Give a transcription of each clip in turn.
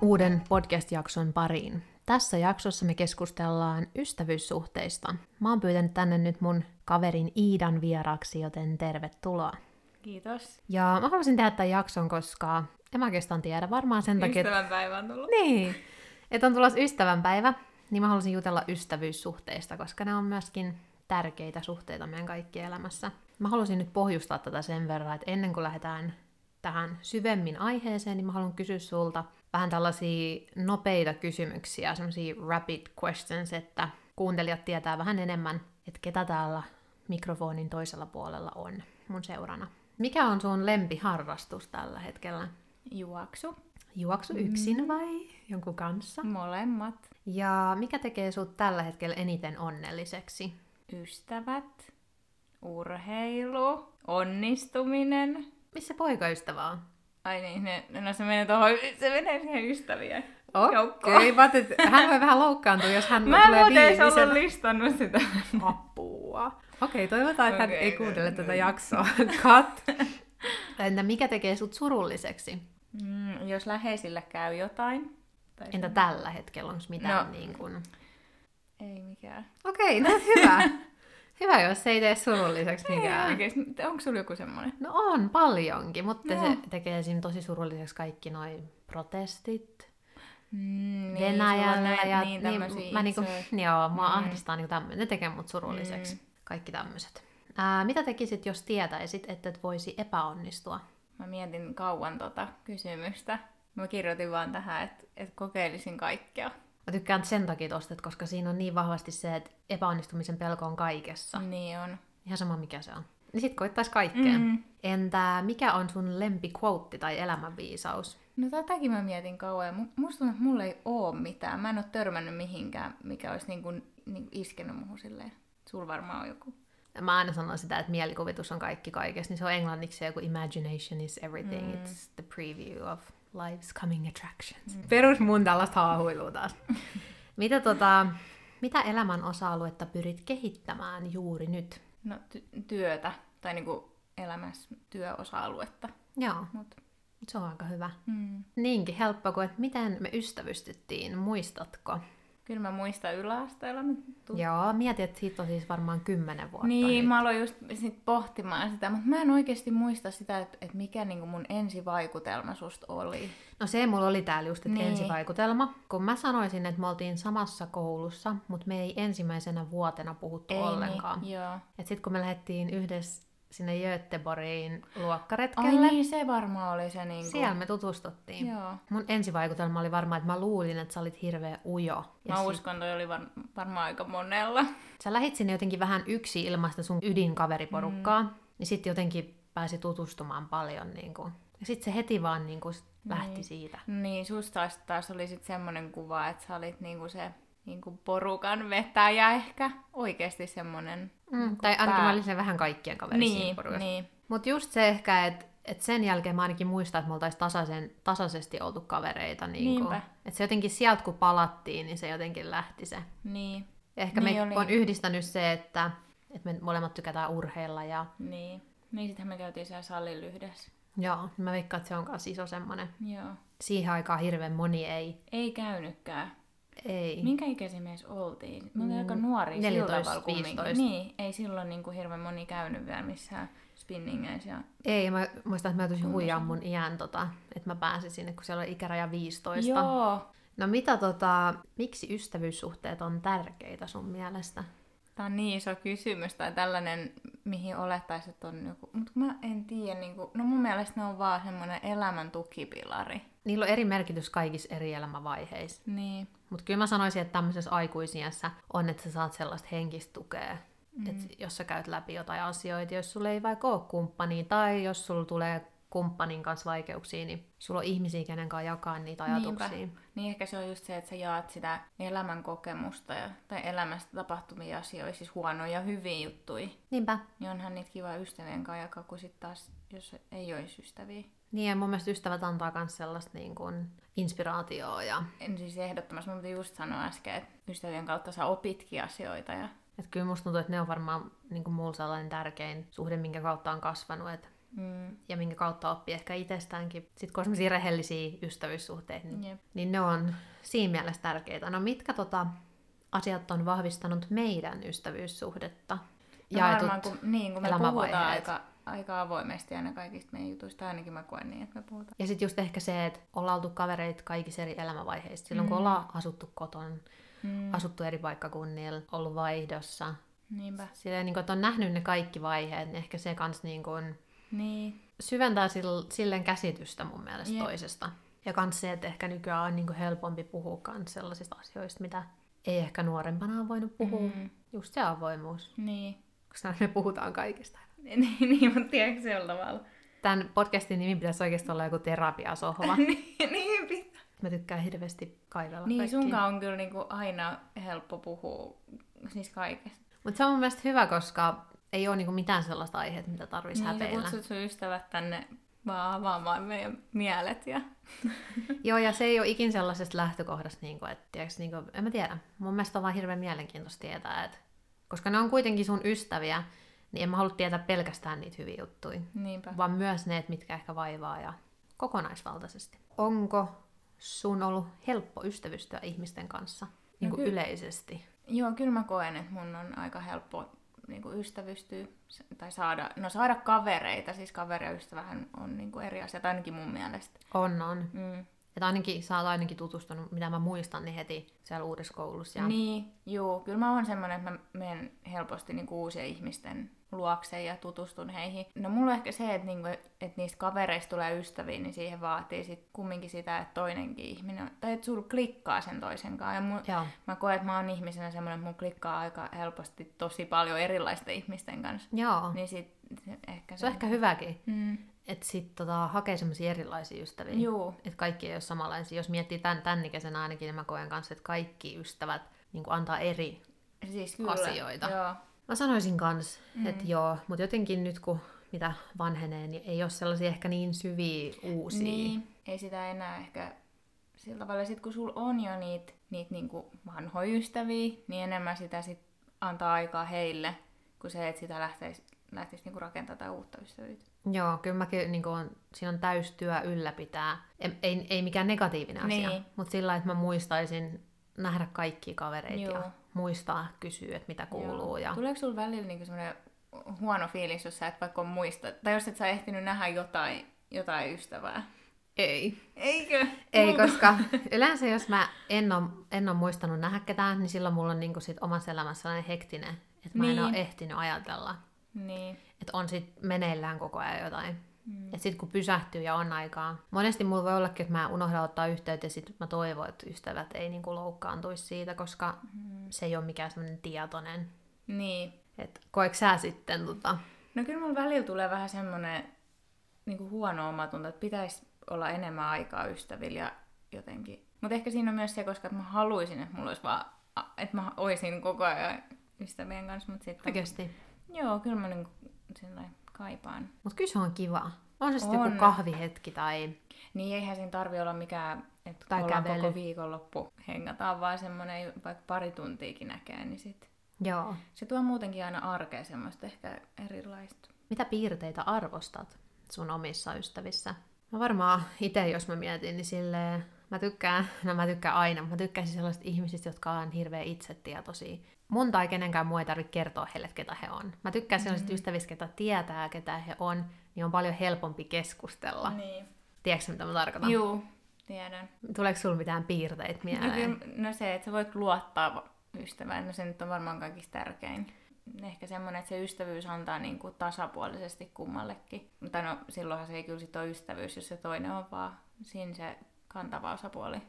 uuden podcast-jakson pariin. Tässä jaksossa me keskustellaan ystävyyssuhteista. Mä oon pyytänyt tänne nyt mun kaverin Iidan vieraaksi, joten tervetuloa. Kiitos. Ja mä haluaisin tehdä tämän jakson, koska en mä oikeastaan tiedä, varmaan sen takia... Ystävänpäivä on tullut. Niin, että on tulossa ystävänpäivä, niin mä haluaisin jutella ystävyyssuhteista, koska ne on myöskin tärkeitä suhteita meidän kaikkien elämässä. Mä haluaisin nyt pohjustaa tätä sen verran, että ennen kuin lähdetään tähän syvemmin aiheeseen, niin mä haluan kysyä sulta vähän tällaisia nopeita kysymyksiä, semmoisia rapid questions, että kuuntelijat tietää vähän enemmän, että ketä täällä mikrofonin toisella puolella on mun seurana. Mikä on sun lempiharrastus tällä hetkellä? Juoksu. Juoksu yksin vai jonkun kanssa? Molemmat. Ja mikä tekee sut tällä hetkellä eniten onnelliseksi? Ystävät. Urheilu. Onnistuminen. Missä poikaystävä on? Ai niin, ne, no se menee tuohon, se menee siihen ystäviä. joukkoon. Okei, okay, että hän voi vähän loukkaantua, jos hän Mä en tulee muuten edes ollut viimeisenä. listannut sitä. Apua. Okei, okay, toivotaan, että hän Okei, ei kuuntele no, tätä no. jaksoa. Cut. Entä mikä tekee sut surulliseksi? Mm, jos läheisillä käy jotain. Tai Entä se- tällä hetkellä, onko mitään No. niin kuin... Ei mikään. Okei, no hyvä. hyvä, jos se ei tee surulliseksi Ei mikään. oikeesti. Onko sulla joku semmonen? No on paljonkin, mutta No. se tekee esim. tosi surulliseksi kaikki noi protestit Mm, Venäjällä. sulla on näin- ja, niin, tämmösiä mä niinku, isoja- joo, mua Mm. ahdistaa niinku tämmöinen. Ne tekee mut surulliseksi. Mm. Kaikki tämmöiset. Ää, mitä tekisit, jos tietäisit, että et voisi epäonnistua? Mä mietin kauan tota kysymystä. Mä kirjoitin vaan tähän, että et kokeilisin kaikkea. Mä tykkään sen takia tosta, että koska siinä on niin vahvasti se, että epäonnistumisen pelko on kaikessa. Niin on. Ihan sama mikä se on. Niin sit koittais kaikkea. Mm. Mm. Entä mikä on sun lempiquote tai elämänviisaus? No tätäkin mä mietin kauan musta tuntuu, että mulla ei oo mitään. Mä en oo törmännyt mihinkään, mikä olisi niinku, niinku iskenyt muuhun silleen. Sul varmaan on joku. Mä aina sanon sitä, että mielikuvitus on kaikki kaikessa, niin se on englanniksi joku imagination is everything. Mm. It's the preview of life's coming attractions. Mm. Perus mun tällaista haahuilua taas. mitä, tota, mitä elämän osa-aluetta pyrit kehittämään juuri nyt? No ty- työtä tai niinku elämässä työosa-aluetta. Joo, Mut, se on aika hyvä. mm. Niinkin helppo kuin, että miten me ystävystyttiin, muistatko? Kyllä mä muistan yläasteella. Mä tu- Joo, mietin, että siitä on siis varmaan kymmenen vuotta Niin, nyt. mä aloin just sit pohtimaan sitä, mutta mä en oikeasti muista sitä, että, että mikä niinku mun ensivaikutelma susta oli. No se mulla oli täällä just, että Niin. ensivaikutelma. Kun mä sanoisin, että me oltiin samassa koulussa, mutta me ei ensimmäisenä vuotena puhuttu Ei ollenkaan. Niin, joo. Et sit kun me lähdettiin yhdessä sinne Göteborgiin Ai luokkaretkelle, niin, se varmaan oli se niinku... siellä me tutustuttiin. Joo. Mun ensivaikutelma oli varmaan, että mä luulin, että sä olit hirveä ujo. Ja Mä sit uskon, toi oli var- varmaan aika monella. sä lähit sinne jotenkin vähän yksi ilmaista sun ydinkaveriporukkaa, mm. niin sitten jotenkin pääsi tutustumaan paljon. Niin kuin. Ja sitten se heti vaan niin kuin, lähti Niin. siitä. Niin, susta taas, oli sit semmonen kuva, että sä olit niinku se niinku porukan vetäjä ehkä. Oikeesti semmonen... Mm, niinku tai ainakin pää- mä olin sen vähän kaikkien kaverissa siinä Niin, porukassa. niin. Mutta just se ehkä, että et sen jälkeen mä ainakin muistan, että me oltaisiin tasaisen, tasaisesti oltu kavereita. Niin että se jotenkin sieltä kun palattiin, niin se jotenkin lähti se. Niin, Ja ehkä Niin me oli. on yhdistänyt se, että, että me molemmat tykätään urheilla ja niin. Niin sitten me käytiin siellä salilla yhdessä. joo, mä veikkaan, että se on myös iso semmonen. Joo. Siihen aikaan hirveän moni ei. Ei käynytkään. Ei. Minkä ikäisiä me edes oltiin? Me oltiin Mm, aika nuoria 14, sillä tavalla kumminkin. 15. Niin, ei silloin niinku hirveän moni käynyt vielä missään spinningeissä. Ja... Ei, mä muistan, että mä tulisin Kuinka huijaa se- mun iän, tota, että mä pääsin sinne, kun siellä oli ikäraja 15. Joo. No mitä tota, miksi ystävyyssuhteet on tärkeitä sun mielestä? Tämä on niin iso kysymys tai tällainen, mihin olettaisiin, että on joku... Mutta mä en tiedä, niin kuin... no mun mielestä ne on vaan semmoinen elämän tukipilari. Niillä on eri merkitys kaikissa eri elämänvaiheissa. Niin. Mutta kyllä mä sanoisin, että tämmöisessä aikuisiässä on, että sä saat sellaista henkistä tukea. Mm. Et jos sä käyt läpi jotain asioita, jos sulla ei vaikka ole kumppania, tai jos sulla tulee kumppanin kanssa vaikeuksia, niin sulla on ihmisiä, kenen kanssa jakaa niitä ajatuksia. Niinpä. Niin ehkä se on just se, että sä jaat sitä elämän kokemusta ja, tai elämästä tapahtumia asioita, siis huonoja ja hyviä juttuja. Niinpä. Niin onhan niitä kiva ystävien kanssa jakaa, kun sitten taas, jos ei olisi ystäviä. Niin, ja mun mielestä ystävät antaa myös sellaista niin kuin inspiraatioa. Ja, En siis ehdottomasti, mä piti just sanoa äsken, että ystävien kautta sä opitkin asioita. Ja... että kyllä musta tuntuu, että ne on varmaan niin kuin mulla sellainen tärkein suhde, minkä kautta on kasvanut. Että Mm. ja minkä kautta oppii ehkä itsestäänkin. Sitten kun on sellaisia rehellisiä ystävyyssuhteita, niin, Jep. niin ne on siinä mielessä tärkeitä. No mitkä tota, asiat on vahvistanut meidän ystävyyssuhdetta? No varmaan, kun, niin, kun me puhutaan aika, aika avoimesti aina kaikista meidän jutuista, ainakin mä koen niin, että me puhutaan. Ja sitten just ehkä se, että ollaan oltu kavereita kaikissa eri elämänvaiheissa. Silloin kun Mm. ollaan asuttu koton, Mm. asuttu eri paikkakunnilla, ollut vaihdossa. Niinpä. Silleen, niin kuin, että on nähnyt ne kaikki vaiheet, niin ehkä se kans niin kuin, Niin. syventää sil- silleen käsitystä mun mielestä Jep. toisesta. Ja kans se, että ehkä nykyään on niin kuin helpompi puhua kans sellaisista asioista, mitä ei ehkä nuorempana ole voinut puhua. Mm. Just se avoimuus, Niin. koska me puhutaan kaikista. Niin, niin, mutta tiedätkö sillä tavalla? Tämän podcastin nimi pitäisi oikeasti olla joku terapiasohva. niin, niin pitää. Mä tykkään hirveästi kaivella Niin, kaikkia. sunkaan on kyllä niinku aina helppo puhua siis kaikesta. Mutta se on mun mielestä hyvä, koska ei ole niinku mitään sellaista aihetta, mitä tarvitsisi Niin, häpeillä. kutsut sun ystävät tänne vaan avaamaan meidän mielet ja... Joo, ja se ei ole ikin sellaisesta lähtökohdasta, niin kuin, että tiiäks, niin kuin, en mä tiedä. Mun mielestä on vaan hirveän mielenkiintoista tietää, että koska ne on kuitenkin sun ystäviä, niin en mä halua tietää pelkästään niitä hyviä juttuja, Niinpä. vaan myös ne, mitkä ehkä vaivaa ja kokonaisvaltaisesti. Onko sun ollut helppo ystävystyä ihmisten kanssa niin kuin ky- yleisesti? Joo, kyllä mä koen, että mun on aika helppo niin kuin ystävystyä tai saada, no saada kavereita, siis kaveri ja ystävähän on niin kuin eri asiat, ainakin mun mielestä. On, on. Mm. Että ainakin, sä oot ainakin tutustunut, mitä mä muistan, niin heti siellä uudessa koulussa. Ja... Niin, joo, kyllä mä oon semmonen, että mä menen helposti niin uusien ihmisten luokse ja tutustun heihin. No mulla on ehkä se, että, niinku, että niistä kavereista tulee ystäviä, niin siihen vaatii sit kumminkin sitä, että toinenkin ihminen, tai että sulla klikkaa sen toisen kanssa. Ja mun, Joo. mä koen, että mä oon ihmisenä semmoinen, että mun klikkaa aika helposti tosi paljon erilaisten ihmisten kanssa. Joo. Niin sit se ehkä Se on ehkä hyväkin, Mm. että sit tota, hakee semmoisia erilaisia ystäviä. Juu, Että kaikki ei ole samanlaisia. Jos miettii tämän, tämän ikäisenä ainakin, niin mä koen kanssa, että kaikki ystävät niin antaa eri. siis kyllä. Asioita. Joo. Mä sanoisin kans, Mm. että joo, mutta jotenkin nyt kun mitä vanhenee, niin ei ole sellaisia ehkä niin syviä uusia. Niin, ei sitä enää ehkä sillä tavalla. Sit kun sulla on jo niitä niit niinku vanhoja ystäviä, niin enemmän sitä sit antaa aikaa heille, kuin se, että sitä lähtisi, lähtisi niinku rakentamaan jotain uutta ystävyyttä. Joo, kyllä mäkin niin on, siinä on täystyö ylläpitää. Ei, ei, ei mikään negatiivinen asia, Niin. mutta sillä että mä muistaisin nähdä kaikki kavereita Joo. ja muistaa kysyä, että mitä kuuluu. Ja... Tuleeko sulla välillä niinku semmoinen huono fiilis, jos sä et vaikka muista, tai jos et sä ehtinyt nähdä jotain, jotain ystävää? Ei. Eikö? Ei, koska yleensä jos mä en ole, en ole muistanut nähdä ketään, niin silloin mulla on niinku sit omassa elämässä sellainen hektinen, että mä en Niin. ole ehtinyt ajatella. Niin. Että on sit meneillään koko ajan jotain. Mm. Sitten kun pysähtyy ja on aikaa. Monesti mulla voi ollakin, että mä unohdan ottaa yhteyttä ja sitten mä toivon, että ystävät ei niinku loukkaantuisi siitä, koska Mm. se ei ole mikään semmoinen tietoinen. Niin. Et koeks sä sitten tota... No kyllä mulla välillä tulee vähän semmoinen niin huono omatunto, että pitäisi olla enemmän aikaa ystävillä ja jotenkin. Mutta ehkä siinä on myös se, koska mä haluaisin, että mulla olisi vaan, että mä oisin koko ajan ystävien kanssa, mutta sitten... Oikeesti. Joo, kyllä mä niin kaipaan. Mut kyllä se on kiva. On se sitten On. joku kahvihetki tai... Niin eihän siinä tarvi olla mikään, että Tai ollaan kävely. koko viikonloppu hengataan, vaan semmoinen vaikka pari tuntiikin näkee, niin sit Joo. se tuo muutenkin aina arkeen semmoista ehkä erilaista. Mitä piirteitä arvostat sun omissa ystävissä? Mä varmaan itse, jos mä mietin, niin silleen, mä tykkään, no mä tykkään aina, mutta mä tykkäisin sellaisista ihmisistä, jotka on hirveän itsetietoisia. Mun tai kenenkään muu ei tarvitse kertoa heille, ketä he on. Mä tykkään mm-hmm. sellaisista ystävistä, ketä tietää, ketä he on, niin on paljon helpompi keskustella. Niin. Tiedätkö mitä mä tarkoitan? Juu, tiedän. Tuleeko sulla mitään piirteitä No, mieleen? kyllä, no se, että sä voit luottaa ystävään, no se nyt on varmaan kaikista tärkein. Ehkä semmoinen, että se ystävyys antaa niin kuin tasapuolisesti kummallekin. Mutta no silloinhan se ei kyllä sit ole ystävyys, jos se toinen on vaan siinä se kantava osapuoli.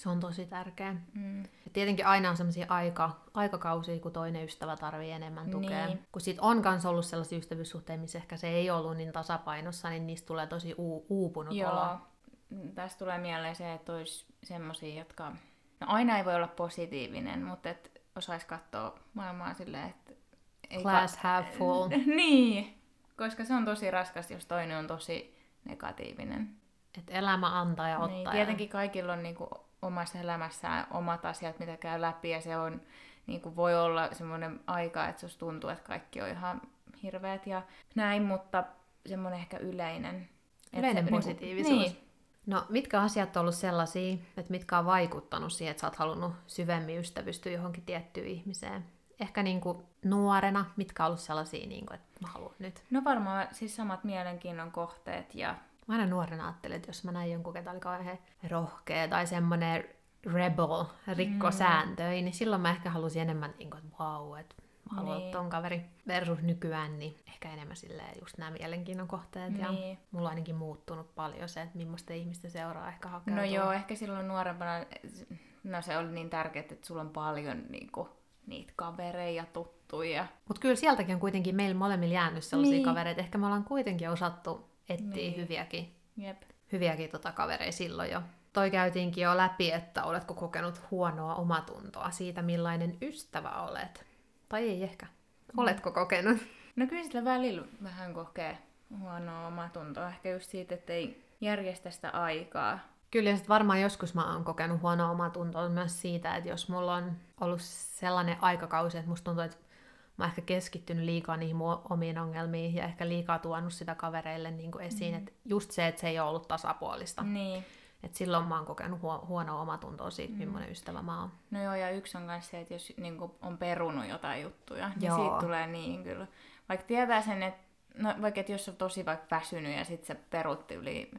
Se on tosi tärkeä. Mm. Ja tietenkin aina on sellaisia aika, aikakausia, kun toinen ystävä tarvii enemmän tukea. Niin. Kun sit on kans ollut sellaisia ystävyyssuhteita, missä ehkä se ei ollut niin tasapainossa, niin niistä tulee tosi uu- uupunut olo. Joo. Tästä tulee mieleen se, että olisi semmoisia, jotka... No aina ei voi olla positiivinen, mutta et osaisi katsoa maailmaa silleen, että... Ei Glass half full. niin, koska se on tosi raskas, jos toinen on tosi negatiivinen. Et elämä antaa ja ottaa. Niin, tietenkin kaikilla on niinku omassa elämässään omat asiat, mitä käy läpi, ja se on, niinku, voi olla semmoinen aika, että susta tuntuu, että kaikki on ihan hirveät ja näin, mutta semmoinen ehkä yleinen. Et Yleinen se, positiivisuus. Niin, No, mitkä asiat on ollut sellaisia, että mitkä on vaikuttanut siihen, että sä oot halunnut syvemmin ystävystyä johonkin tiettyyn ihmiseen? Ehkä niin kuin nuorena, mitkä on ollut sellaisia, niin kuin, että mä haluan nyt. no varmaan siis samat mielenkiinnon kohteet ja Mä aina nuorena ajattelin, että jos mä näin jonkun, ketä oli kauhean rohkea tai semmoinen rebel, rikko mm. sääntöjä, niin silloin mä ehkä halusin enemmän, niin kuin, että vau, että mä haluan Niin. ton kaveri. Versus nykyään, niin ehkä enemmän silleen just nämä mielenkiinnon kohteet. Ja Niin. mulla on ainakin muuttunut paljon se, että millaista ihmistä seuraa ehkä hakeutuu. No joo, ehkä silloin nuorempana, no se oli niin tärkeää, että sulla on paljon niinku, niitä kavereja, tuttuja. Mutta kyllä sieltäkin on kuitenkin meillä molemmilla jäänyt sellaisia niin. kavereita. Ehkä me ollaan kuitenkin osattu etsiä Niin. hyviäkin, Jep. hyviäkin tota kavereja silloin jo. Toi käytiinkin jo läpi, että oletko kokenut huonoa omatuntoa siitä, millainen ystävä olet. Tai ei ehkä. Oletko kokenut? No kyllä sillä välillä vähän kokee huonoa omatuntoa. Ehkä just siitä, että ei järjestä sitä aikaa. Kyllä, ja varmaan joskus mä oon kokenut huonoa omatuntoa myös siitä, että jos mulla on ollut sellainen aikakausi, että musta tuntuu, että mä oon ehkä keskittynyt liikaa niihin mun omiin ongelmiin ja ehkä liikaa tuonut sitä kavereille niin kuin esiin. Mm. Että just se, että se ei ole ollut tasapuolista. Niin. Et silloin mä oon kokenut huo- huonoa omatuntoa siitä, mm. millainen ystävä mä oon. No joo, ja yksi on myös se, että jos niin on perunut jotain juttuja, niin Joo. siitä tulee niin kyllä. Vaikka tietää sen, että no, vaikka että jos on tosi vaikka väsynyt ja sitten se perutti yli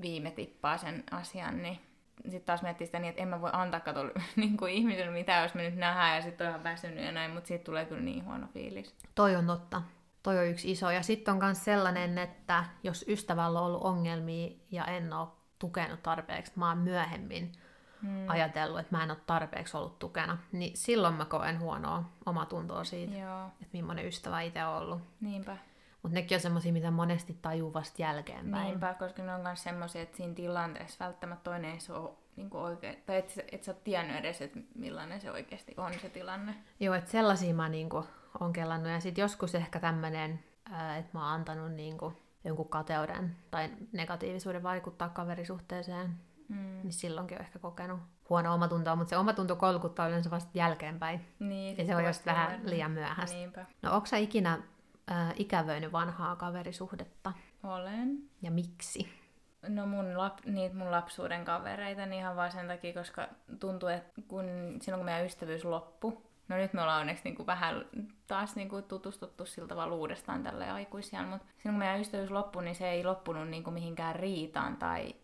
viime tippaa sen asian, niin sitten taas miettii sitä niin, että en mä voi antaa kato niin kuin ihmiselle mitään, jos me nyt nähdään ja sitten on ihan väsynyt ja näin, mutta siitä tulee kyllä niin huono fiilis. Toi on totta. Toi on yksi iso. Ja sitten on myös sellainen, että jos ystävällä on ollut ongelmia ja en ole tukenut tarpeeksi, mä oon myöhemmin mm. ajatellut, että mä en ole tarpeeksi ollut tukena, niin silloin mä koen huonoa omatuntoa siitä, Joo, että millainen ystävä itse on ollut. niinpä. Mutta nekin on semmoisia, mitä monesti tajuu vasta jälkeenpäin. Niinpä, koska ne on myös semmoisia, että siinä tilanteessa välttämättä toinen ei se ole niin oikein, tai et, et sä oot tiennyt edes, että millainen se oikeasti on se tilanne. Joo, että sellaisia mä niinku on kellannut. Ja sitten joskus ehkä tämmöinen, että mä oon antanut niinku jonkun kateuden tai negatiivisuuden vaikuttaa kaverisuhteeseen, Mm. niin silloinkin on ehkä kokenut huono omatuntoa, mutta se omatunto kolkuttaa yleensä vasta jälkeenpäin. Niin, Ja se on just vähän liian myöhäistä. Niinpä. No onko sä ikinä äh, ikävöinyt vanhaa kaverisuhdetta? Olen. Ja miksi? No mun, lap, niitä mun lapsuuden kavereita niin ihan vaan sen takia, koska tuntuu, että kun, silloin kun meidän ystävyys loppui, no nyt me ollaan onneksi niinku vähän taas niinku tutustuttu sillä tavalla uudestaan tälle aikuisiaan, mutta silloin kun meidän ystävyys loppui, niin se ei loppunut niinku mihinkään riitaan tai,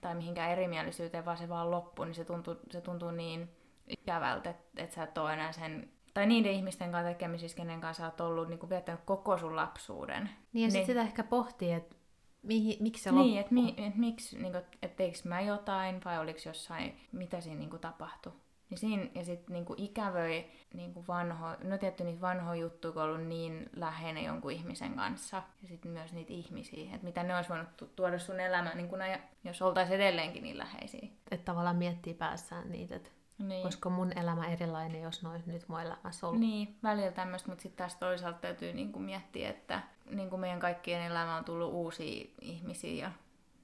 tai mihinkään erimielisyyteen, vaan se vaan loppui, niin se tuntuu, se tuntuu niin ikävältä, että et sä et ole enää sen tai niiden ihmisten kanssa tekemisissä, kenen kanssa oot ollut niin viettänyt koko sun lapsuuden. Niin ja sitten Niin. sitä ehkä pohtii, että mihin, miksi se Niin, loppuu. että mi, et miksi, niinku, et teikö mä jotain vai oliko jossain, mitä siinä niinku tapahtui. Niin siinä, ja sitten niinku ikävöi niinku vanho, no tietty niitä vanhoja juttuja, kun on ollut niin läheinen jonkun ihmisen kanssa. Ja sitten myös niitä ihmisiä, että mitä ne olisi voinut tu- tuoda sun elämään, niin kun jos oltaisiin edelleenkin niin läheisiä. Että tavallaan miettii päässään niitä, että Niin. olisiko mun elämä erilainen, jos ne olisi nyt mun elämässä ollut. Niin, välillä tämmöistä, mutta sitten taas toisaalta täytyy niinku miettiä, että niinku meidän kaikkien elämään on tullut uusia ihmisiä ja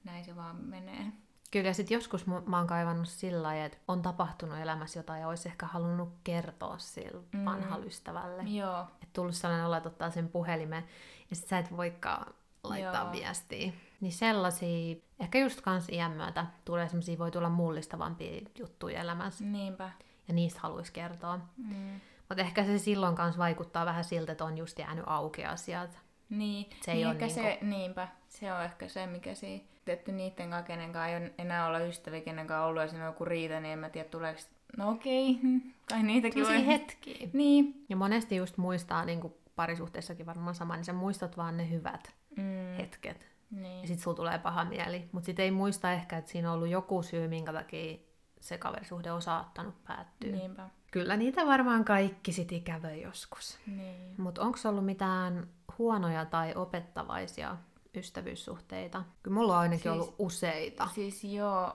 näin se vaan menee. Kyllä, ja sitten joskus mä oon kaivannut sillä lailla, että on tapahtunut elämässä jotain ja olisi ehkä halunnut kertoa sille Mm. vanhalle ystävälle. Joo, Että tullut sellainen olo, että ottaa sen puhelimen ja sit sä et voikaan laittaa Joo. viestiä. Niin sellaisia, ehkä just kans iän myötä tulee sellaisia, voi tulla mullistavampia juttuja elämässä niinpä. ja niistä haluaisi kertoa. Mm. Mutta ehkä se silloin kans vaikuttaa vähän siltä, että on just jäänyt auki asiat. Niin, Se niin ehkä niinku- se, niinpä, se on ehkä se, mikä siinä, että niiden kanssa, kenen kanssa ei ole enää olla ystäviä, kenen kanssa ollut ja siinä on joku riita, niin en mä tiedä, tuleeko, no okei, kai niitäkin voi. Sellaisia hetkiä. Niin. Ja monesti just muistaa, niin kuin parisuhteessakin varmaan sama, niin sä muistat vaan ne hyvät Mm, hetket. Ja niin. sit sulla tulee paha mieli. Mutta sit ei muista ehkä, että siinä on ollut joku syy, minkä takia se kaverisuhde on saattanut päättyä. Niin. Niinpä. Kyllä niitä varmaan kaikki sit ikävöi joskus. Niin. Mutta onko ollut mitään huonoja tai opettavaisia ystävyyssuhteita? Kyllä mulla on ainakin Siis- ollut useita. Siis joo,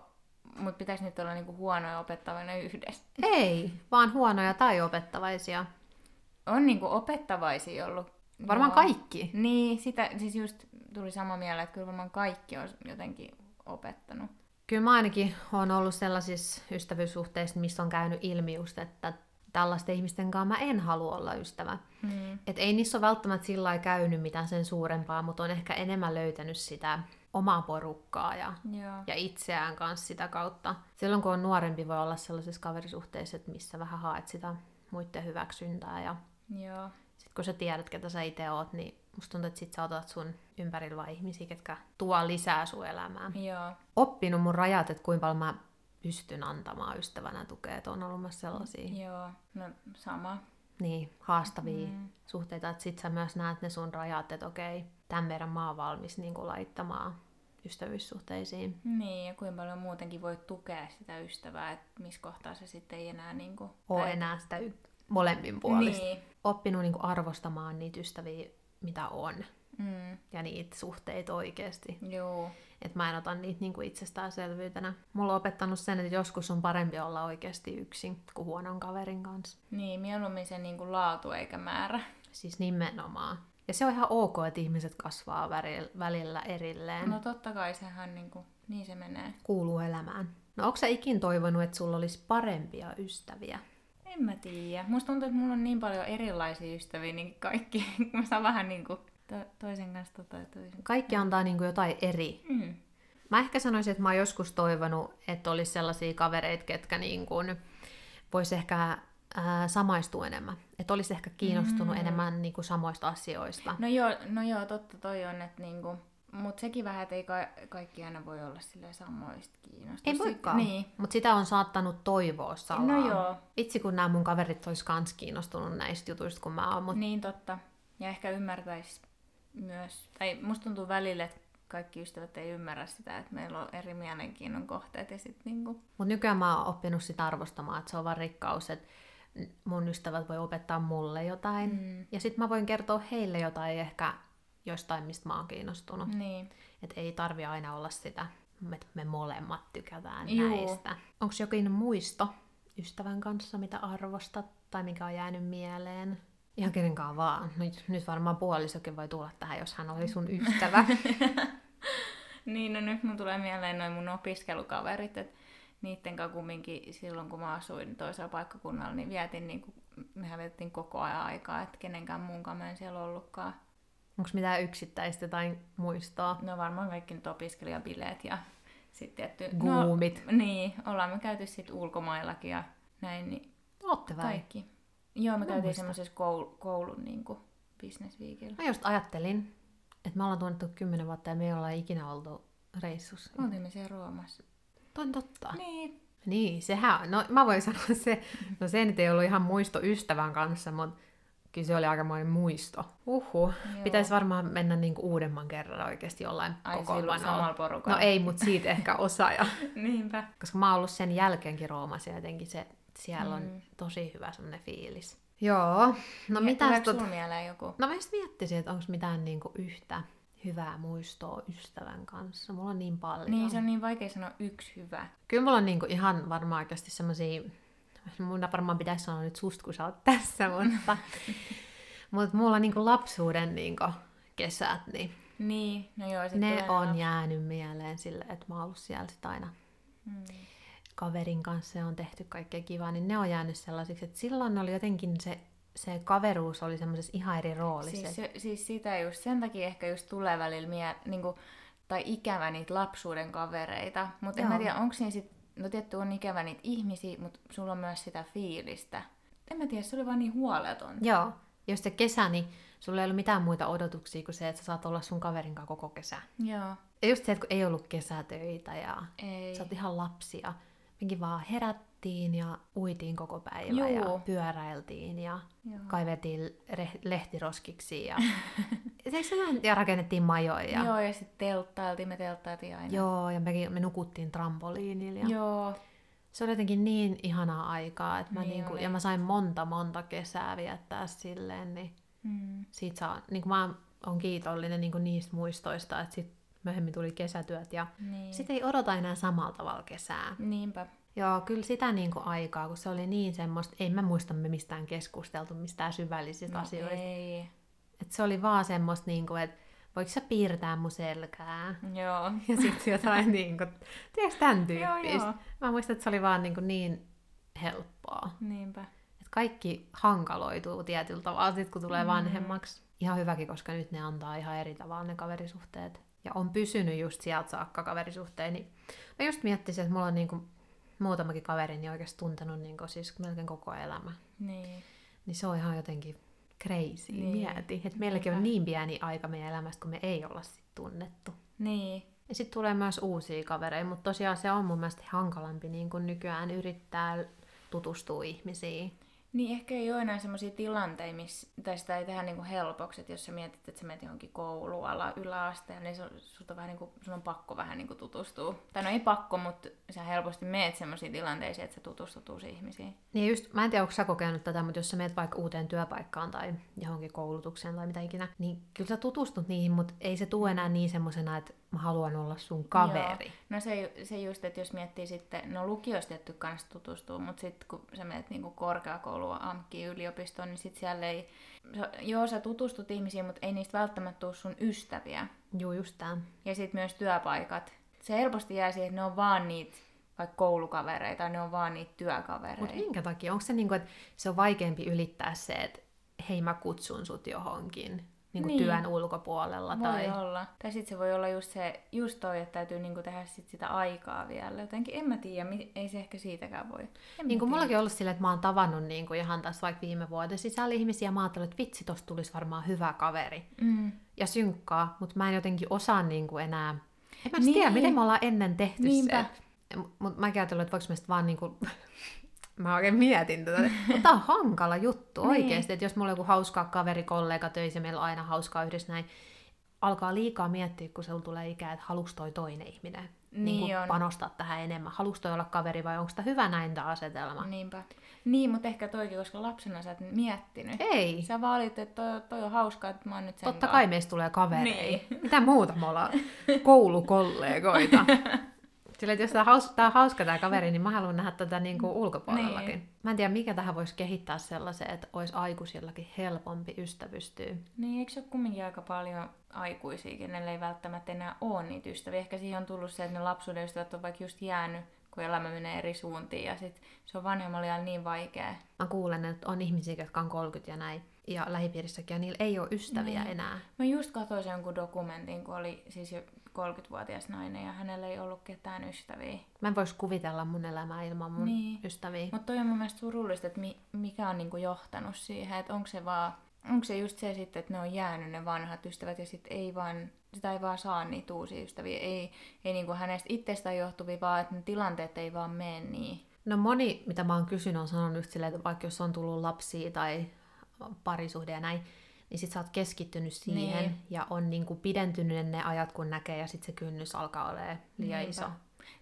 mutta pitäisi niitä olla niinku huonoja opettavana yhdessä. Ei, vaan huonoja tai opettavaisia. On niinku opettavaisia ollut. Varmaan Joo. kaikki. Niin, sitä siis just tuli sama mieleen, että kyllä varmaan kaikki on jotenkin opettanut. Kyllä mä ainakin olen ollut sellaisissa ystävyyssuhteissa, missä on käynyt ilmi just, että tällaisten ihmisten kanssa mä en halua olla ystävä. Mm. Et ei niissä ole välttämättä sillä lailla käynyt mitään sen suurempaa, mutta on ehkä enemmän löytänyt sitä omaa porukkaa ja, Joo. ja itseään kanssa sitä kautta. Silloin kun on nuorempi, voi olla sellaisessa kaverisuhteessa, että missä vähän haet sitä muiden hyväksyntää ja Joo. sitten kun sä tiedät, ketä sä itse oot, niin musta tuntuu, että sit sä otat sun ympärillä vaan ihmisiä, ketkä tuo lisää sun elämään. Joo. Oppinut mun rajat, että kuinka paljon mä pystyn antamaan ystävänä tukea, että on ollut myös sellaisia Joo. No sama. niin, haastavia Mm. suhteita, että sit sä myös näet ne sun rajat, että okei, tämän verran mä oon valmis niin kuin laittamaan ystävyyssuhteisiin. Niin, ja kuinka paljon muutenkin voi tukea sitä ystävää, että missä kohtaa se sitten ei enää niinku... Oo enää sitä y- molemmin puolista. Niin. Oppinut niin kuin arvostamaan niitä ystäviä, mitä on, Mm. ja niitä suhteita oikeasti. Joo. Että mä en ota niitä niin kuin itsestäänselvyytenä. Mulla on opettanut sen, että joskus on parempi olla oikeasti yksin kuin huonon kaverin kanssa. Niin, mieluummin se niinku laatu eikä määrä. Siis nimenomaan. Ja se on ihan ok, että ihmiset kasvaa välillä erilleen. No totta kai sehän niinku, niin se menee. Kuuluu elämään. No onko sä ikin toivonut, että sulla olisi parempia ystäviä? En mä tiedä. Musta tuntuu, että mulla on niin paljon erilaisia ystäviä, niin kaikki, mä saan vähän niinku to- toisen kanssa tota ja toisen. Kaikki antaa niin kuin jotain eri. Mm. Mä ehkä sanoisin, että mä oon joskus toivonut, että olisi sellaisia kavereita, ketkä niin kuin vois ehkä ää, samaistua enemmän. Että olisi ehkä kiinnostunut mm. enemmän niin kuin samoista asioista. No joo, no joo, totta toi on, että niinku, mutta sekin vähän, että ei ka- kaikki aina voi olla sille samoista kiinnostusta. Ei voikaan. Niin. Mutta sitä on saattanut toivoa salaa. No joo. Itse kun nämä mun kaverit olisi kans kiinnostunut näistä jutuista, kun mä oon. Mut... Niin totta. Ja ehkä ymmärtäisi myös, tai musta tuntuu välillä, että kaikki ystävät ei ymmärrä sitä, että meillä on eri mielenkiinnon kohteet ja sitten niinku, Mutta nykyään mä oon oppinut sitä arvostamaan, että se on vaan rikkaus, että mun ystävät voi opettaa mulle jotain. Mm. Ja sitten mä voin kertoa heille jotain ehkä jostain, mistä mä oon kiinnostunut. Niin. Että ei tarvi aina olla sitä, että me molemmat tykätään Juu. näistä. Onko jokin muisto ystävän kanssa, mitä arvostat tai mikä on jäänyt mieleen? Ihan kenenkaan vaan. Nyt, nyt varmaan puolisokin voi tulla tähän, jos hän oli sun ystävä. Niin, no nyt mun tulee mieleen noin mun opiskelukaverit, että niitten kanssa kumminkin silloin, kun mä asuin toisella paikkakunnalla, niin vietin niinku, mehän vietettiin koko ajan aikaa, että kenenkään muun kanssa mä en siellä ollutkaan. Onko mitään yksittäistä tai muistoa? No varmaan kaikki nyt opiskelijabileet ja sitten tietty... Guumit. No, niin, ollaan me käyty sitten ulkomaillakin ja näin, niin Ootte vai? kaikki. Joo, me Mä käytiin semmoisessa koul- koulun niinku, businessviikillä. Mä just ajattelin, että me ollaan tunnettu kymmenen vuotta ja me ei olla ikinä oltu reissussa. Oltiin me siellä Roomassa. Toi on totta. Niin. Niin, sehän. No mä voin sanoa se, no se nyt ei ollut ihan muisto ystävän kanssa, mutta kyllä se oli aikamoinen muisto. Uhu. Pitäisi varmaan mennä niinku uudemman kerran oikeasti jollain Ai kokoonpanolla. porukalla. No ei, mutta siitä ehkä osa. Ja, Niinpä. koska mä oon ollut sen jälkeenkin Roomassa ja jotenkin se, siellä on Mm. tosi hyvä semmoinen fiilis. Joo, no mitä Tuleeko tot... mieleen joku? No mä just miettisin, että onko mitään niinku yhtä hyvää muistoa ystävän kanssa. Mulla on niin paljon. Niin, se on niin vaikea sanoa yksi hyvä. Kyllä mulla on niinku ihan varmaan oikeasti semmosia, mun varmaan pitäisi sanoa nyt susta, kun sä oot tässä, mutta, mutta mulla on niinku lapsuuden niinku kesät, niin Niin, no joo, sit ne on lapsi. jäänyt mieleen sille, että mä oon ollut siellä sit aina Mm. kaverin kanssa ja on tehty kaikkea kivaa, niin ne on jäänyt sellaisiksi, että silloin oli jotenkin se, se kaveruus oli semmoisessa ihan eri roolissa. Siis, siis sitä just, sen takia ehkä just tulee välillä mie, niinku, tai ikävä niitä lapsuuden kavereita. Mutta en mä tiedä, onko siinä sit, no tietty on ikävä niitä ihmisiä, mutta sulla on myös sitä fiilistä. En mä tiedä, se oli vaan niin huoleton. Joo, jos se kesä, niin sulla ei ollut mitään muita odotuksia kuin se, että sä saat olla sun kaverin kanssa koko kesä. Joo, Ja just se, että kun ei ollut kesätöitä ja ei. sä oot ihan lapsia. Mekin vaan herättiin ja uitiin koko päivä Juu. ja pyöräiltiin ja Joo. kaivettiin re- lehtiroskiksi ja, ja rakennettiin majoja. Ja... Joo, ja sitten telttailtiin, me telttailtiin aina. Joo, ja mekin, me nukuttiin trampoliinilla. Ja... Joo. Se oli jotenkin niin ihanaa aikaa, että mä Niin niinku, oli. ja mä sain monta monta kesää viettää silleen, niin Mm. siitä saa, niin mä oon kiitollinen niin niistä muistoista, että sit myöhemmin tuli kesätyöt ja Niin. sitten ei odota enää samalla tavalla kesää. Niinpä. Joo, kyllä sitä niin kuin aikaa, kun se oli niin semmoista, ei mä muista me mistään keskusteltu mistään syvällisistä No asioista. ei. Et se oli vaan semmoista, niin kuin, että voiko sä piirtää mun selkää? Joo. Ja sitten jotain niin kuin, tiedätkö tämän Joo, tyyppistä? joo. Mä muistan, että se oli vaan niin, kuin niin helppoa. Niinpä. Et kaikki hankaloituu tietyllä tavalla sit, kun tulee vanhemmaksi. Ihan hyväkin, koska nyt ne antaa ihan eri tavalla ne kaverisuhteet. Ja on pysynyt just sieltä saakka kaverisuhteen. Niin mä just miettisin, että mulla on niinku muutamakin kaveri niin oikeasti tuntenut niinku siis melkein koko elämä. Niin. Niin se on ihan jotenkin crazy, Niin. mieti. Että meilläkin on niin pieni aika meidän elämästä, kun me ei olla sit tunnettu. Niin. Ja sitten tulee myös uusia kavereita, mutta tosiaan se on mun mielestä hankalampi niin kun nykyään yrittää tutustua ihmisiin. Niin ehkä ei ole enää semmoisia tilanteita, missä, tai sitä ei tehdä niinku helpoksi, että jos sä mietit, että sä menet johonkin kouluun ala, yläasteella, niin sulta on vähän niinku, sun on pakko vähän niinku tutustua. Tai no ei pakko, mutta sä helposti meet semmoisiin tilanteisiin, että sä tutustut uusiin ihmisiin. Niin just, mä en tiedä, onko sä kokenut tätä, mutta jos sä menet vaikka uuteen työpaikkaan tai johonkin koulutukseen tai mitä ikinä, niin kyllä sä tutustut niihin, mutta ei se tule enää niin semmosena, että mä haluan olla sun kaveri. Joo. No se, se just, että jos miettii sitten, no lukiosta tietty kanssa tutustuu, mutta sitten kun sä menet niinku korkeakouluun, AMKkiin, yliopistoon, niin sitten siellä ei, sä- joo sä tutustut ihmisiin, mutta ei niistä välttämättä tule sun ystäviä. Juu, just tää. Ja sitten myös työpaikat. Se helposti jää siihen, että ne on vaan niitä vaikka koulukavereita, ne on vaan niitä työkavereita. Mutta minkä takia? Onko se niinku, että se on vaikeampi ylittää se, että hei mä kutsun sut johonkin niinku Niin. työn ulkopuolella? Voi tai... olla. Tai sitten se voi olla just, se, just toi, että täytyy niinku tehdä sit sitä aikaa vielä. Jotenkin en mä tiedä, ei se ehkä siitäkään voi. En mä Niin kuin mullakin on ollut silleen, että mä oon tavannut niin kuin ihan tässä vaikka viime vuoden sisällä ihmisiä, mä ajattelin, että vitsi, tosta tulisi varmaan hyvä kaveri Mm. ja synkkaa, mutta mä en jotenkin osaa niin kuin enää, en mä niin. Niin. tiedä, miten me ollaan ennen tehty Niinpä. se. Mutta mä ajattelin, että voiko me sit vaan niin kuin, mä oikein mietin tätä, mutta tää on hankala juttu Niin. oikeasti, että jos mulla on joku hauska kaveri, kollega töissä meillä on aina hauskaa yhdessä näin, alkaa liikaa miettiä, kun se tulee ikää, että haluks toi toinen ihminen Niin kuin on. panostaa tähän enemmän. Haluks toi olla kaveri vai onko tämä hyvä näin tämä asetelma? Niinpä. Niin, mutta ehkä toikin, koska lapsena sä et miettinyt. Ei. Sä vaan olit, että toi, toi on hauskaa, että mä oon nyt sen Totta kai meistä tulee kavereita. Niin. Mitä muuta me ollaan? Koulukollegoita. Sillä, että jos tämä on hauska, tää on hauska tämä kaveri, niin mä haluan nähdä tätä niin kuin ulkopuolellakin. Niin. Mä en tiedä, mikä tähän voisi kehittää sellaisen, että olisi aikuisillakin helpompi ystävystyä. Niin, eikö se ole kumminkin aika paljon aikuisia, kenelle ei välttämättä enää ole niitä ystäviä? Ehkä siihen on tullut se, että ne lapsuuden ystävät on vaikka just jäänyt, kun elämä menee eri suuntiin ja sit se on vanhemmalla iällä niin vaikea. Mä kuulen, että on ihmisiä, jotka on 30 ja näin, ja lähipiirissäkin, ja niillä ei ole ystäviä Niin. enää. Mä just katsoin jonkun dokumentin, kun oli siis jo 30-vuotias nainen ja hänellä ei ollut ketään ystäviä. Mä en voisi kuvitella mun elämää ilman mun Niin. ystäviä. Mutta toi on mun mielestä surullista, että mi- mikä on niinku johtanut siihen, että onko se vaan, onko se just se sitten, että ne on jäänyt ne vanhat ystävät ja sitten ei vaan, sitä ei vaan saa niitä uusia ystäviä, ei, ei niinku hänestä itsestään johtuvia, vaan että ne tilanteet ei vaan mene niin. No moni, mitä mä oon kysynyt, on sanonut just silleen, että vaikka jos on tullut lapsia tai parisuhde ja näin, niin sit sä oot keskittynyt siihen Niin. ja on niinku pidentynyt ne ajat, kun näkee ja sit se kynnys alkaa olemaan liian Niinpä. iso.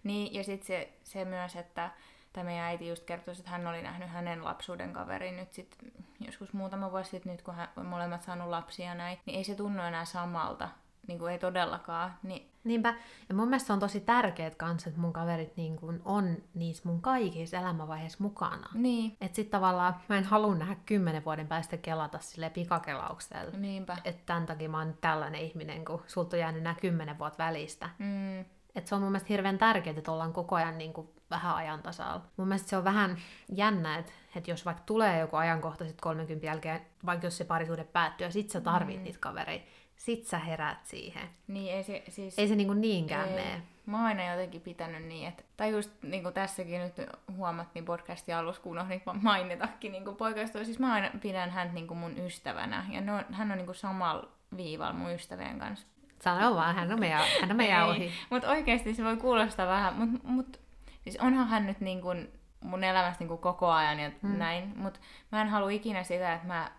Niin, ja sitten se, se myös, että tai meidän äiti just kertoi, että hän oli nähnyt hänen lapsuuden kaverin nyt sit, joskus muutama vuosi sitten, nyt kun hän molemmat saanut lapsia ja näin, niin ei se tunnu enää samalta, niin kuin ei todellakaan. Niin, Niinpä, ja mun mielestä on tosi tärkeet kanssa, että mun kaverit niin kun on niissä mun kaikissa elämänvaiheissa mukana. niin, Että sit tavallaan mä en halua nähdä kymmenen vuoden päästä kelata sille pikakelauksella. niinpä. Että tämän takia mä oon tällainen ihminen, kun sulta on jäänyt nämä kymmenen vuotta välistä. Mm, Et se on mun mielestä hirveän tärkeää, että ollaan koko ajan niin kuin vähän ajan tasalla. Mun mielestä se on vähän jännä, että, että jos vaikka tulee joku ajankohta sit 30 jälkeen, vaikka jos se parisuhde päättyy ja sit sä tarvit mm. niitä kavereita, sit sä herät siihen. niin ei se siis... Ei se niin kuin niinkään Ei. mene. Mä oon aina jotenkin pitänyt niin, että, tai just niin kuin tässäkin nyt huomattiin podcastin alussa, kun unohdin ma- mainitakin niin poikaystävä. Siis mä aina pidän häntä niin kuin mun ystävänä, ja ne on, hän on niin kuin samalla viivalla mun ystävien kanssa. Sano vaan, hän on meidän, hän on meidän ohi. Mutta oikeasti se voi kuulostaa vähän, mutta mut, siis onhan hän nyt niin kuin mun elämässä niin kuin koko ajan ja mm. näin, mutta mä en halua ikinä sitä, että mä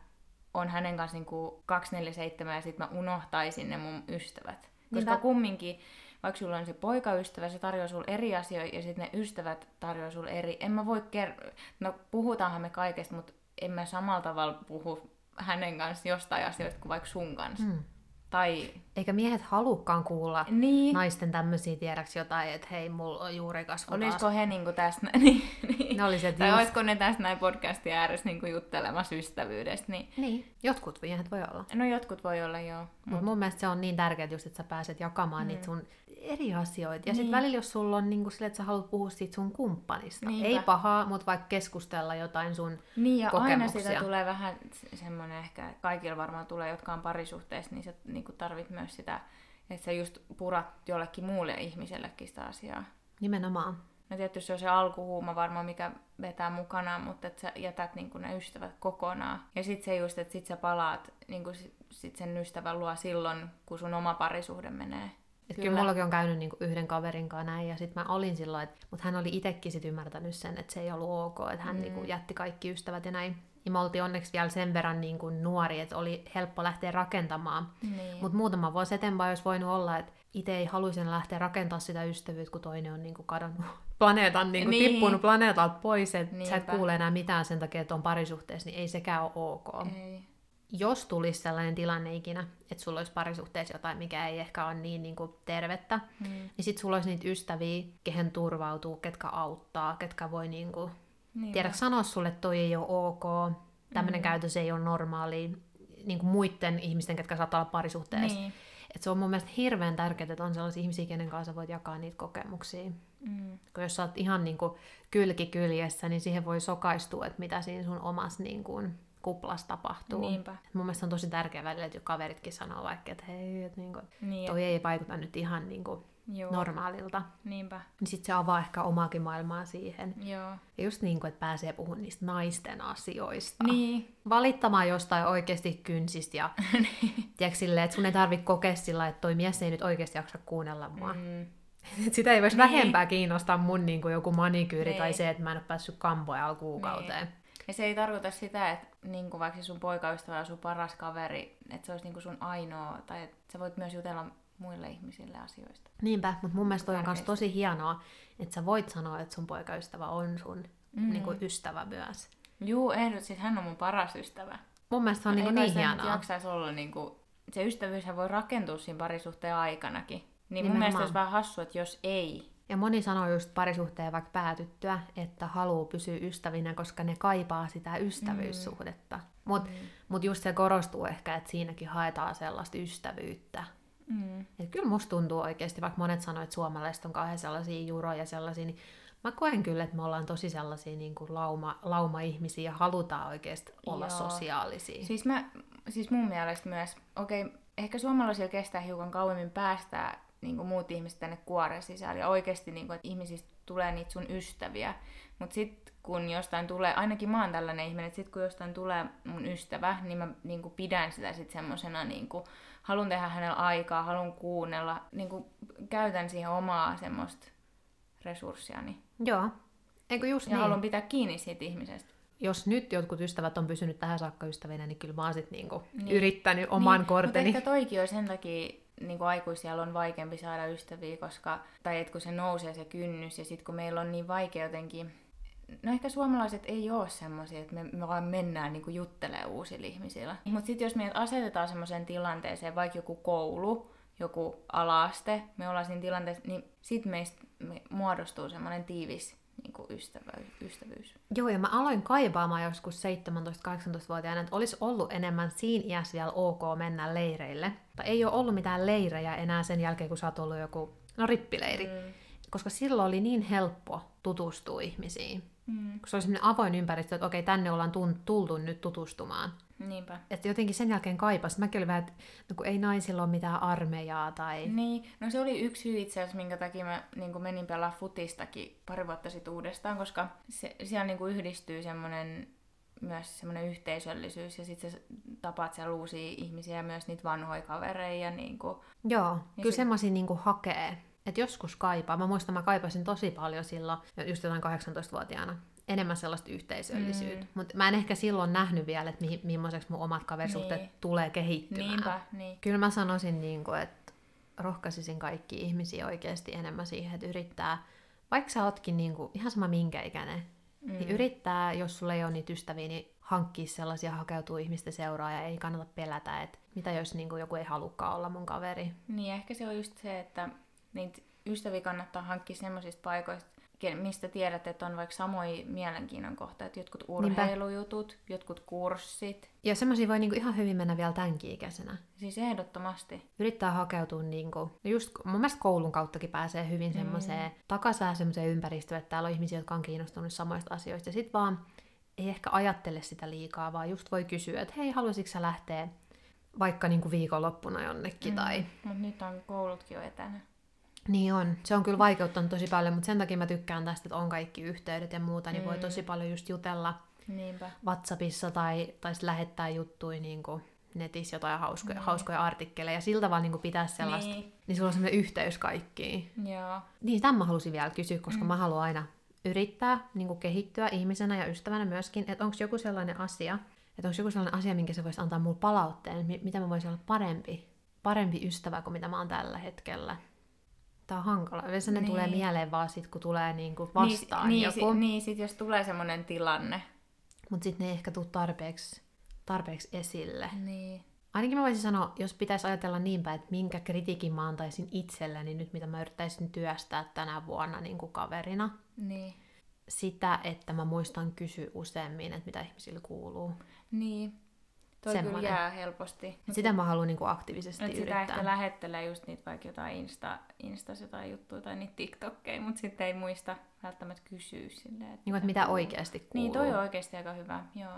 on hänen kanssa niin kuin 247 ja sitten mä unohtaisin ne mun ystävät. Koska Niinpä. kumminkin, vaikka sulla on se poikaystävä, se tarjoaa sulle eri asioita ja sitten ne ystävät tarjoaa sulle eri. En mä voi ker- No puhutaanhan me kaikesta, mutta en mä samalla tavalla puhu hänen kanssa jostain asioista kuin vaikka sun kanssa. Mm. Tai Eikä miehet halukkaan kuulla niin. naisten tämmöisiä tiedäksi jotain, että hei, mulla on juurikasvu taas. Olisiko he niinku tästä, niin, niin. Ne olisi, tai just- olisiko ne tästä näin podcastin ääressä niinku juttelemassa ystävyydestä, niin Niin, jotkut miehet voi olla. no jotkut voi olla joo. Mutta mun mielestä se on niin tärkeää just, että sä pääset jakamaan mm. niitä sun eri asioita. Ja niin. Sitten välillä, jos sulla on niin sille, että sä haluat puhua siitä sun kumppanista. Niinpä. Ei pahaa, mutta vaikka keskustella jotain sun... Niin, ja aina kokemuksia. sitä tulee vähän se- semmoinen ehkä, kaikilla varmaan tulee, jotka on parisuhteessa, niin sä niin tarvit myös sitä, että sä just purat jollekin muulle ihmisellekin sitä asiaa. Nimenomaan. No tietysti se on se alkuhuuma varmaan, mikä vetää mukanaan, mutta että sä jätät niin ne ystävät kokonaan. Ja sitten se just, että sit sä palaat niin sit sen ystävän luo silloin, kun sun oma parisuhde menee. Et kyllä. kyllä mullakin on käynyt niinku yhden kaverin kanssa näin, ja sitten mä olin silloin, että, mutta hän oli itsekin sit ymmärtänyt sen, että se ei ollut ok, että hän mm. niinku jätti kaikki ystävät ja näin. Ja me oltiin onneksi vielä sen verran niinku nuori, että oli helppo lähteä rakentamaan. Niin. Mutta muutama vuosi eteenpäin olisi voinut olla, että itse ei haluaisi lähteä rakentamaan sitä ystävyyttä, kun toinen on niinku kadonnut planeetan, niinku Niin. tippunut planeetalta pois, että sä et kuule enää mitään sen takia, että on parisuhteessa, niin ei sekään ole ok. Ei. Jos tulisi sellainen tilanne ikinä, että sulla olisi parisuhteessa jotain, mikä ei ehkä ole niin, niin kuin tervettä, Mm. niin sit sulla olisi niitä ystäviä, kehen turvautuu, ketkä auttaa, ketkä voi niin kuin, Niinpä. tiedätkö sanoa sulle, että toi ei ole ok, tämmöinen mm. käytös ei ole normaali, niin kuin muiden ihmisten, ketkä saattaa olla parisuhteessa. Niin. Et se on mun mielestä hirveän tärkeää, että on sellaisia ihmisiä, kenen kanssa voit jakaa niitä kokemuksia. Mm. Kun jos sä oot ihan niin kuin kylki kyljessä, niin siihen voi sokaistua, että mitä siinä sun omassa niin kuin kuplassa tapahtuu. Niinpä. Et mun mielestä on tosi tärkeää välillä, että kaveritkin sanoo vaikka, että hei, että niinku, Niin, toi ei vaikuta nyt ihan niinku Joo. normaalilta. Niinpä. Niin sit se avaa ehkä omaakin maailmaa siihen. Joo. Ja just niin kuin, että pääsee puhumaan niistä naisten asioista. Niin. Valittamaan jostain oikeasti kynsistä ja tiedätkö, silleen, että sun ei tarvitse kokea sillä, että toi mies ei nyt oikeasti jaksa kuunnella mua. Mm. Sitä ei voisi Niin. vähempää kiinnostaa mun niin kuin joku manikyyri tai Niin. se, että mä en ole päässyt kampoja kuukauteen. Ja se ei tarkoita sitä, että niin kuin vaikka se sun poikaystävä on sun paras kaveri, että se olisi niin kuin sun ainoa, tai että sä voit myös jutella muille ihmisille asioista. Niinpä, mutta mun mielestä toi on myös tosi hienoa, että sä voit sanoa, että sun poikaystävä on sun mm. niin kuin ystävä myös. Juu, ehdot, siis hän on mun paras ystävä. Mun mielestä se on niin, kuin kai niin nyt hienoa. jaksaisi olla niin kuin, se ystävyyshän voi rakentua siinä parisuhteen aikanakin. Niin mun Nimenomaan. mielestä olisi vähän hassu, että jos ei. Ja moni sanoo just parisuhteen vaikka päätyttyä, että haluaa pysyä ystävinä, koska ne kaipaa sitä ystävyyssuhdetta. Mutta Mm. mut just se korostuu ehkä, että siinäkin haetaan sellaista ystävyyttä. Mm. Et kyllä musta tuntuu oikeasti, vaikka monet sanoo, että suomalaiset on kauhean sellaisia juroja sellaisia, niin mä koen kyllä, että me ollaan tosi sellaisia niin kuin lauma, lauma-ihmisiä ja halutaan oikeasti olla Joo. sosiaalisia. Siis, mä, siis mun mielestä myös, okei, ehkä suomalaisilla kestää hiukan kauemmin päästää niin kuin muut ihmiset tänne kuoren sisälle ja oikeasti, niin kuin, että ihmisistä tulee niitä sun ystäviä. Mutta sitten kun jostain tulee, ainakin mä oon tällainen ihminen, että sitten kun jostain tulee mun ystävä, niin mä niin kuin pidän sitä sitten semmosena, niin kuin, haluan tehdä hänellä aikaa, haluan kuunnella, niin kuin, käytän siihen omaa semmoista resurssiani. Joo. Eikö just Ja niin? haluan pitää kiinni siitä ihmisestä. Jos nyt jotkut ystävät on pysynyt tähän saakka ystävinä, niin kyllä mä oon sit niinku Niin. yrittänyt oman niin, korteni. Mutta ehkä toikin on sen takia niin kuin on vaikeampi saada ystäviä, koska, tai että kun se nousee se kynnys, ja sitten kun meillä on niin vaikea jotenkin, no ehkä suomalaiset ei ole semmoisia, että me, me vaan mennään niin kuin juttelemaan uusilla ihmisillä. Mutta sitten jos meidät asetetaan semmoiseen tilanteeseen, vaikka joku koulu, joku alaaste, me ollaan siinä tilanteessa, niin sitten meistä me muodostuu semmoinen tiivis niin kuin ystävä, ystävyys. Joo, ja mä aloin kaipaamaan joskus 17-18-vuotiaana, että olisi ollut enemmän siinä iässä vielä ok mennä leireille. Tai ei ole ollut mitään leirejä enää sen jälkeen, kun sä oot ollut joku, no rippileiri. Mm. Koska silloin oli niin helppo tutustua ihmisiin. Mm. Kun se oli semmoinen avoin ympäristö, että okei, tänne ollaan tultu nyt tutustumaan. Niinpä. Että jotenkin sen jälkeen kaipas. Mäkin olin vähän, että no kun ei naisilla ole mitään armeijaa tai... Niin, no se oli yksi syy itse asiassa, minkä takia mä niin menin pelaa futistakin pari vuotta sitten uudestaan, koska se, siellä niin yhdistyy semmoinen myös semmoinen yhteisöllisyys ja sitten sä tapaat siellä uusia ihmisiä ja myös niitä vanhoja kavereja. Niin kuin, Joo, Ja kyllä se- semmoisia niinku hakee. Että joskus kaipaa. Mä muistan, mä kaipasin tosi paljon silloin, just jotain 18-vuotiaana, enemmän sellaista yhteisöllisyyttä. Mm. Mutta mä en ehkä silloin nähnyt vielä, että mihin, millaiseksi mun omat kaverisuhteet Niin. tulee kehittymään. niinpä, niin. Kyllä mä sanoisin, niin kuin, että rohkaisisin kaikki ihmisiä oikeasti enemmän siihen, että yrittää, vaikka sä ootkin niin kuin, ihan sama minkä ikäinen, mm. niin yrittää, jos sulla ei ole niitä ystäviä, niin hankkia sellaisia, hakeutuu ihmisten seuraa ja ei kannata pelätä, että mitä jos niin kuin, joku ei halukkaan olla mun kaveri. Niin, ehkä se on just se, että niitä ystäviä kannattaa hankkia semmoisista paikoista, mistä tiedät, että on vaikka samoja mielenkiinnon kohteita. Jotkut urheilujutut, jotkut kurssit. Ja semmoisia voi niinku ihan hyvin mennä vielä tämänkin ikäisenä. Siis ehdottomasti. Yrittää hakeutua niinku, no just mun mielestä koulun kauttakin pääsee hyvin semmoiseen, takaisin semmoiseen ympäristöön, että täällä on ihmisiä, jotka on kiinnostunut samoista asioista. Ja sit vaan ei ehkä ajattele sitä liikaa, vaan just voi kysyä, että hei, haluaisitko sä lähteä vaikka niinku viikonloppuna jonnekin mm. tai... Mutta nyt on koulutkin jo etänä. Niin on. Se on kyllä vaikeuttanut tosi paljon, mutta sen takia mä tykkään tästä, että on kaikki yhteydet ja muuta, niin voi tosi paljon just jutella Niinpä. WhatsAppissa tai, tai lähettää juttuja niin kuin netissä jotain hauskoja, hauskoja artikkeleja. Sillä tavalla niin kuin pitää sellaista, Niin. niin. niin sulla on semmoinen yhteys kaikkiin. Joo. Niin, tämän mä halusin vielä kysyä, koska mm. mä haluan aina yrittää niin kuin kehittyä ihmisenä ja ystävänä myöskin, että onko joku sellainen asia, että onko joku sellainen asia, minkä se voisi antaa mulle palautteen, mi- mitä mä voisin olla parempi, parempi ystävä kuin mitä mä oon tällä hetkellä. Tää on hankala. Yleensä ne Niin. tulee mieleen vaan sit, kun tulee niinku vastaan niin, joku. Niin, niin sit jos tulee semmoinen tilanne. Mutta sitten ne ei ehkä tule tarpeeksi, tarpeeksi esille. Niin. Ainakin mä voisin sanoa, jos pitäisi ajatella niin päin, että minkä kritiikin mä antaisin itselleni nyt, mitä mä yrittäisin työstää tänä vuonna niin kuin kaverina. Niin. Sitä, että mä muistan kysyä useammin, että mitä ihmisille kuuluu. Niin. Toi Semmonen. kyllä jää helposti. Et sitä mä haluan niin kuin aktiivisesti Et sitä yrittää. ehkä lähettelee just niitä vaikka jotain Insta, Instas jotain juttuja tai niitä TikTokkeja, mutta sitten ei muista välttämättä kysyä silleen. Että Niin että mitä oikeasti kuuluu. Niin, toi on oikeasti aika hyvä, joo.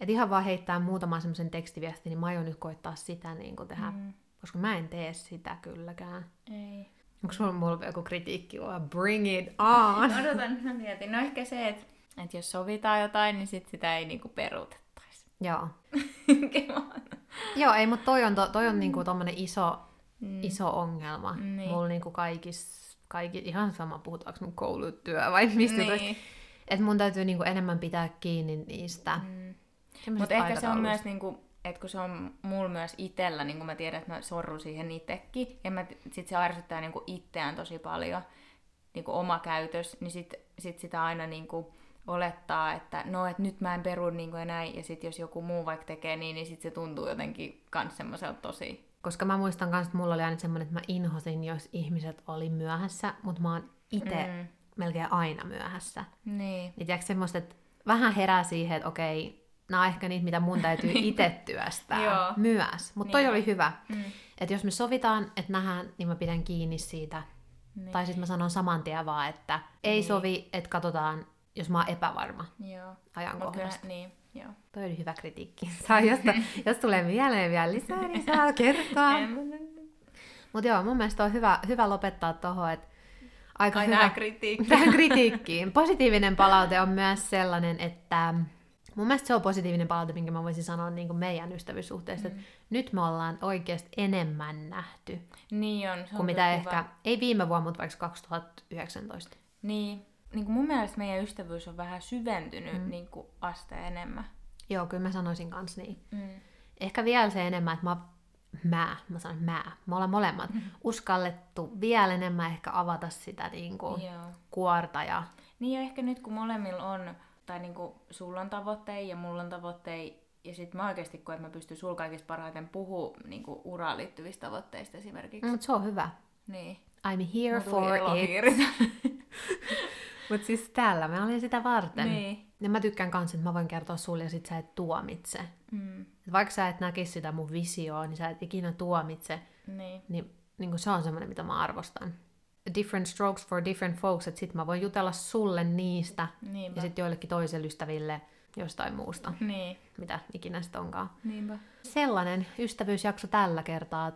Et ihan vaan heittää muutaman semmoisen tekstiviestin, niin mä aion nyt koittaa sitä niin kuin tehdä. Mm. Koska mä en tee sitä kylläkään. Ei. Onko sulla mulla joku kritiikki? Bring it on! Odotan, mä mietin. No ehkä se, että, että jos sovitaan jotain, niin sit sitä ei niinku peruutettaisi. Joo. Joo, ei, mutta toi on, to, toi on niinku tommonen iso, Mm. iso ongelma. Niin. Mulla niinku kaikis, kaikki, ihan sama puhutaanko mun koulutyö vai mistä. Niin. Että mun täytyy niinku enemmän pitää kiinni niistä. Mm. Mutta ehkä se on myös, niinku, että kun se on mulla myös itellä, niin kuin mä tiedän, että mä sorrun siihen itsekin, ja mä, sit se ärsyttää niinku itseään tosi paljon, niinku oma käytös, niin sit, sit sitä aina niinku olettaa, että no, että nyt mä en peru niinku ja näin, ja sitten jos joku muu vaikka tekee niin, niin sit se tuntuu jotenkin kans semmoiselta tosi... Koska mä muistan myös, että mulla oli aina semmoinen, että mä inhosin, jos ihmiset oli myöhässä, mutta mä oon itse Mm. melkein aina myöhässä. Niin. Niin tiedätkö semmoista, että vähän herää siihen, että okei, nämä on ehkä niitä, mitä mun täytyy itse työstää Joo. myös. Mutta toi Niin. oli hyvä. Mm. Että jos me sovitaan, että nähdään, niin mä pidän kiinni siitä. Niin. Tai sitten mä sanon saman tien vaan, että ei Niin. sovi, että katsotaan, jos mä oon epävarma Joo. Ajankohdasta. kyllä, niin, joo. Toi oli hyvä kritiikki. Saa, jos, jos tulee mieleen vielä lisää, niin saa kertoa. Mutta joo, mun mielestä on hyvä, hyvä lopettaa tuohon, että aika Ai hyvä kritiikki. tähän kritiikkiin. Positiivinen palaute on myös sellainen, että mun mielestä se on positiivinen palaute, minkä mä voisin sanoa niin kuin meidän ystävyyssuhteesta, että nyt me ollaan oikeasti enemmän nähty Niin on. Se on kuin mitä kyllä ehkä, ei viime vuonna, mutta vaikka 2019. Niin. Niin kuin mun mielestä meidän ystävyys on vähän syventynyt mm. niin kuin aste enemmän. Joo, kyllä mä sanoisin kans niin. Mm. Ehkä vielä se enemmän, että mä, mä, mä sanon mä, me ollaan molemmat uskallettu vielä enemmän ehkä avata sitä niin kuin, Joo. kuorta ja Niin ja ehkä nyt kun molemmilla on, tai niinku sulla on tavoitteita ja mulla on tavoitteita, ja sitten mä oikeasti koen, että mä pystyn sulla kaikista parhaiten puhua niinku uraan liittyvistä tavoitteista esimerkiksi. mutta se on hyvä. Niin. I'm here for it. Mutta siis täällä mä olin sitä varten. niin. Ja mä tykkään kans, että mä voin kertoa sulle ja sit sä et tuomitse. Mm. Et vaikka sä et näkisi sitä mun visioa, niin sä et ikinä tuomitse. Niin. Niin, niin kun se on semmoinen, mitä mä arvostan. Different strokes for different folks, että sit mä voin jutella sulle niistä Niinpä. ja sitten joillekin toiselle ystäville jostain muusta, Niin. mitä ikinä sitten onkaan. Niinpä. Sellainen ystävyysjakso tällä kertaa.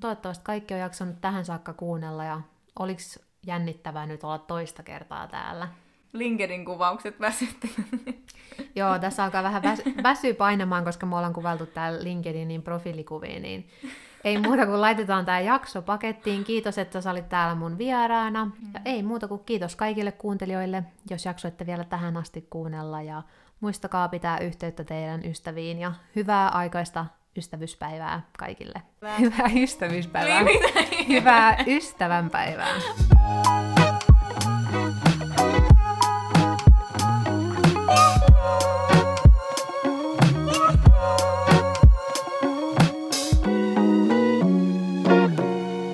Toivottavasti kaikki on jaksanut tähän saakka kuunnella ja oliks jännittävää nyt olla toista kertaa täällä. LinkedIn kuvaukset väsytti. Joo, tässä alkaa vähän väs- väsyä painamaan, koska me ollaan kuvailtu täällä LinkedInin profiilikuviin, niin ei muuta kuin laitetaan tämä jakso pakettiin. Kiitos, että sä olit täällä mun vieraana. Ja ei muuta kuin kiitos kaikille kuuntelijoille, jos jaksoitte vielä tähän asti kuunnella. Ja muistakaa pitää yhteyttä teidän ystäviin ja hyvää aikaista ystävyyspäivää kaikille. Hyvää ystävyyspäivää. Niin? Hyvää ystävänpäivää.